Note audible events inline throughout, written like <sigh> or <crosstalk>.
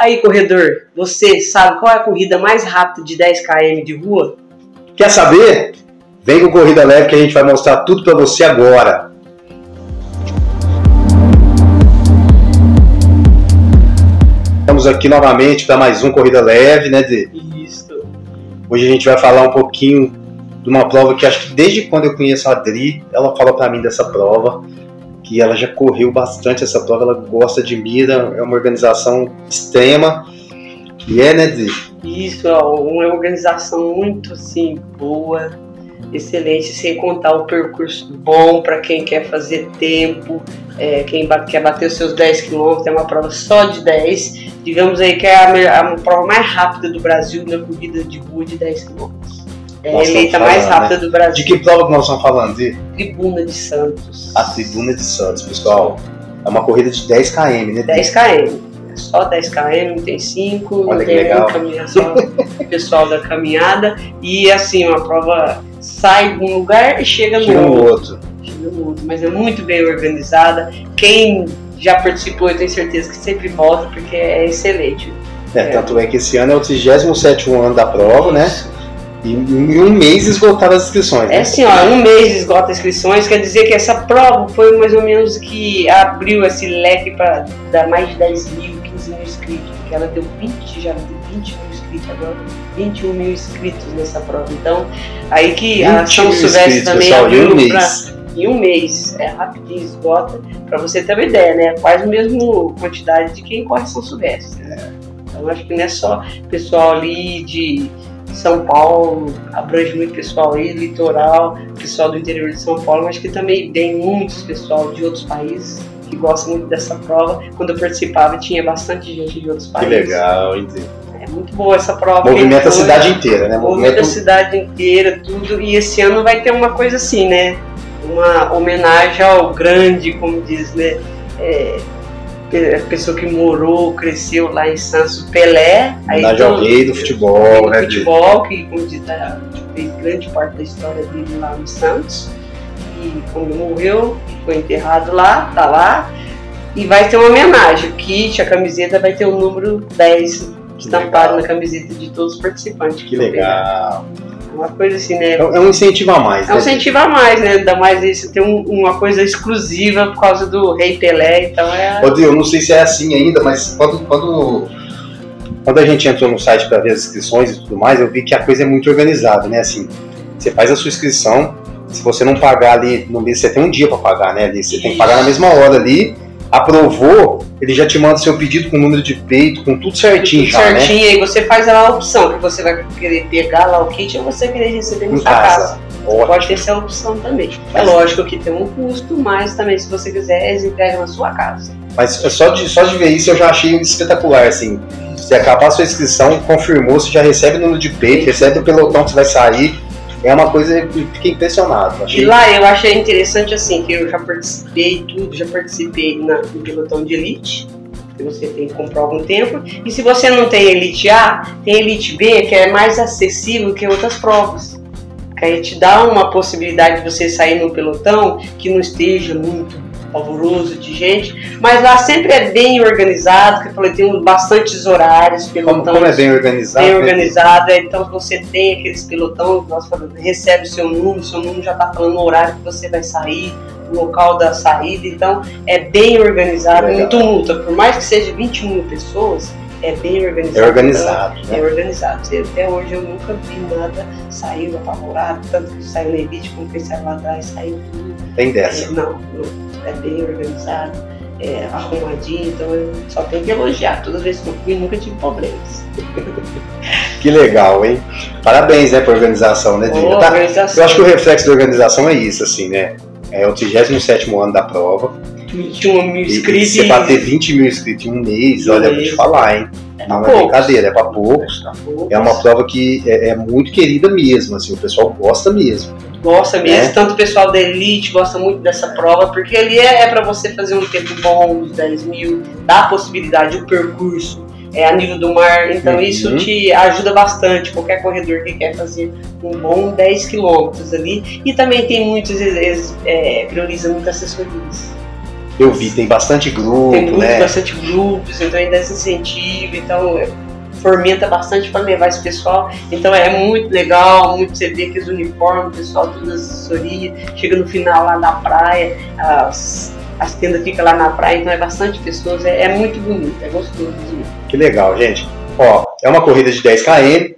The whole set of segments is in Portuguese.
Aí, corredor, você sabe qual é a corrida mais rápida de 10 km de rua? Quer saber? Vem com Corrida Leve que a gente vai mostrar tudo para você agora. Estamos aqui novamente para mais um Corrida Leve, né, Dê? Isso. Hoje a gente vai falar um pouquinho de uma prova que acho que desde quando eu conheço a Adri, ela fala para mim dessa prova, que ela já correu bastante essa prova, ela gosta de mira, é uma organização extrema. E é, né, Adri? Isso, ó, uma organização muito assim boa, excelente, sem contar o percurso bom para quem quer fazer tempo, é, quem quer bater os seus 10 km, é uma prova só de 10. Digamos aí que é a, a prova mais rápida do Brasil na corrida de rua de 10 km. É eleita estamos mais rápida né? do Brasil. De que prova que nós estamos falando, Dê? Tribuna de Santos. A Tribuna de Santos, pessoal. É uma corrida de 10 km, né? Dê? 10 km. É só 10 km, não tem 5, não Olha tem legal. caminhada, só o pessoal da caminhada. E assim, uma prova sai de um lugar e chega no Chega no outro. Chega no outro. Mas é muito bem organizada. Quem já participou, eu tenho certeza que sempre volta, porque é excelente. É, tanto é que esse ano é o 37 ano da prova, né? E em um mês esgotaram as inscrições. É né? assim, ó, um mês esgota inscrições, quer dizer que essa prova foi mais ou menos que abriu esse leque para dar mais de 10 mil, 15 mil inscritos, porque ela deu 20, já deu 20 mil inscritos agora, 21 mil inscritos nessa prova. Então, aí que a 20 São Silvestre também em um abriu mês. pra, em um mês, é rapidinho, esgota, para você ter uma ideia, né? Quase a mesma quantidade de quem corre São Silvestre. né? Então, acho que não é só pessoal ali de São Paulo, abrange muito pessoal aí, litoral, pessoal do interior de São Paulo, mas que também tem muitos pessoal de outros países que gostam muito dessa prova. Quando eu participava, tinha bastante gente de outros Que países. legal, entendi. É muito boa essa prova. Movimenta a cidade inteira, né? Movimenta Movimenta a cidade inteira, tudo. E esse ano vai ter uma coisa assim, né? Uma homenagem ao grande, como diz, né? É, pessoa que morou, cresceu lá em Santos, Pelé. homenagem ao rei do futebol, do né? Futebol, que como diz, fez grande parte da história dele lá no Santos. E quando morreu, foi enterrado lá, tá lá. E vai ter uma homenagem. O kit, a camiseta vai ter o número 10 estampado legal. na camiseta de todos os participantes. Que legal. Uma coisa assim, né? É um incentivo a mais, É um né? incentivo a mais, né? Ainda mais isso, tem um- uma coisa exclusiva por causa do Rei Pelé, então é. Eu não sei se é assim ainda, mas quando, quando, quando a gente entrou no site para ver as inscrições e tudo mais, eu vi que a coisa é muito organizada, né? Assim, você faz a sua inscrição, se você não pagar ali no mês, você tem um dia para pagar, né? Ali, você tem que pagar na mesma hora ali, aprovou, ele já te manda seu pedido com número de peito, com tudo certinho Tudo já, né? certinho, aí você faz lá a opção, que você vai querer pegar lá o kit ou você querer receber na Em sua casa. casa. Pode ter essa opção também. É Mas- lógico que tem um custo, mas também se você quiser, eles entregam na sua casa. Mas é só de, só de ver isso eu já achei espetacular, assim. Você acabar a sua inscrição, confirmou, você já recebe o número de peito, recebe o pelotão que você vai sair. É uma coisa que eu fiquei impressionado. Achei lá eu achei interessante assim, que eu já participei tudo, já participei na, no pelotão de elite, que você tem que comprar algum tempo. E se você não tem elite A, tem elite B, que é mais acessível que outras provas. Que aí te dá uma possibilidade de você sair no pelotão que não esteja muito pavoroso de gente, mas lá sempre é bem organizado, que eu falei, tem bastantes horários, como, pelotão como é bem organizado. bem né? organizada, então você tem aqueles pelotão, nós falamos, recebe o seu número, seu número já está falando o horário que você vai sair, o local da saída, então é bem organizado, Legal. não tumulta, por mais que seja 21 mil pessoas, é bem organizado. É organizado, então, né? É organizado. Até hoje eu nunca vi nada saiu apavorado, tanto que saiu na Elite, como que saiu lá atrás, saiu tudo. Tem É, dessa. não, não, é bem organizado, é arrumadinho, então eu só tenho que elogiar. Todas as vezes que eu fui, nunca tive problemas. Que legal, hein? Parabéns, né, pra organização, né, Dina? Tá, organização. Eu acho que o reflexo da organização é isso, assim, né? É o 37 ano da prova. 21 mil inscritos. você bater 20 mil inscritos em um mês, olha, eu vou te falar, hein? é Não é poucos. brincadeira, é pra poucos. É uma prova que é, é muito querida mesmo, assim, o pessoal gosta mesmo. Gosta mesmo, É. tanto o pessoal da Elite gosta muito dessa prova, porque ali é, é para você fazer um tempo bom, uns 10 mil, dá a possibilidade, o percurso é a nível do mar, então Uhum. isso te ajuda bastante, qualquer corredor que quer fazer um bom 10 quilômetros ali. E também tem muitos, eles é, prioriza muito assessorias. Eu vi, tem bastante grupo, Tem muito, né? bastante grupos, então ainda se incentiva, então é, fomenta bastante para levar esse pessoal. Então é muito legal, muito você vê que os uniformes, o pessoal tudo na assessoria, chega no final lá na praia, as, as tendas ficam lá na praia, então é bastante pessoas, é, é muito bonito, é gostoso de ir. Que legal, gente. Ó, é uma corrida de 10 km.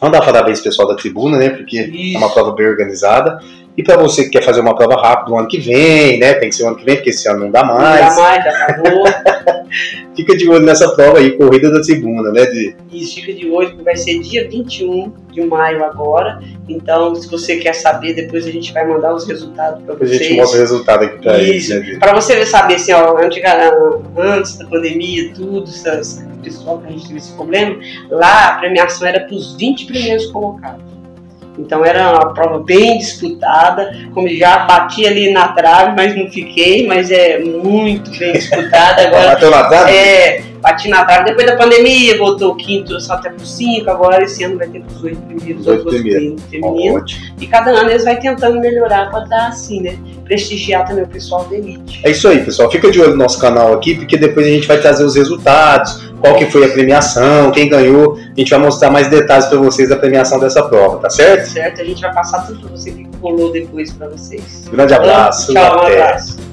Vamos dar parabéns pessoal da tribuna, né? Porque Isso. é uma prova bem organizada. E para você que quer fazer uma prova rápida no ano que vem, né? Tem que ser o ano que vem, porque esse ano não dá Não mais. dá mais, já acabou. <laughs> Fica de olho nessa prova aí, corrida da tribuna, né? De, Isso fica de olho, que vai ser dia 21 de maio agora. Então, se você quer saber, depois a gente vai mandar os resultados para depois a gente vocês. mostra o resultado aqui pra eles, né? Para você saber, assim, ó, antiga- antes da pandemia, tudo, essas, pessoal que a gente teve esse problema, lá a premiação era para os 20 primeiros colocados. Então era uma prova bem disputada, como já bati ali na trave, mas não fiquei, mas é muito bem disputada. Agora <laughs> Bateu na trave? é, bati na trave. Depois da pandemia, voltou o quinto só até por cinco. Agora esse ano vai ter os oito primeiros, Os oito primeiros. feminino. Ótimo. E cada ano eles vão tentando melhorar para dar assim, né? Prestigiar também o pessoal da elite. É isso aí, pessoal. Fica de olho no nosso canal aqui, porque depois a gente vai trazer os resultados, qual que foi a premiação, quem ganhou. A gente vai mostrar mais detalhes para vocês da premiação dessa prova, tá certo? Certo? A gente vai passar tudo para você que colou depois para vocês. Grande abraço. Tchau, um até. abraço.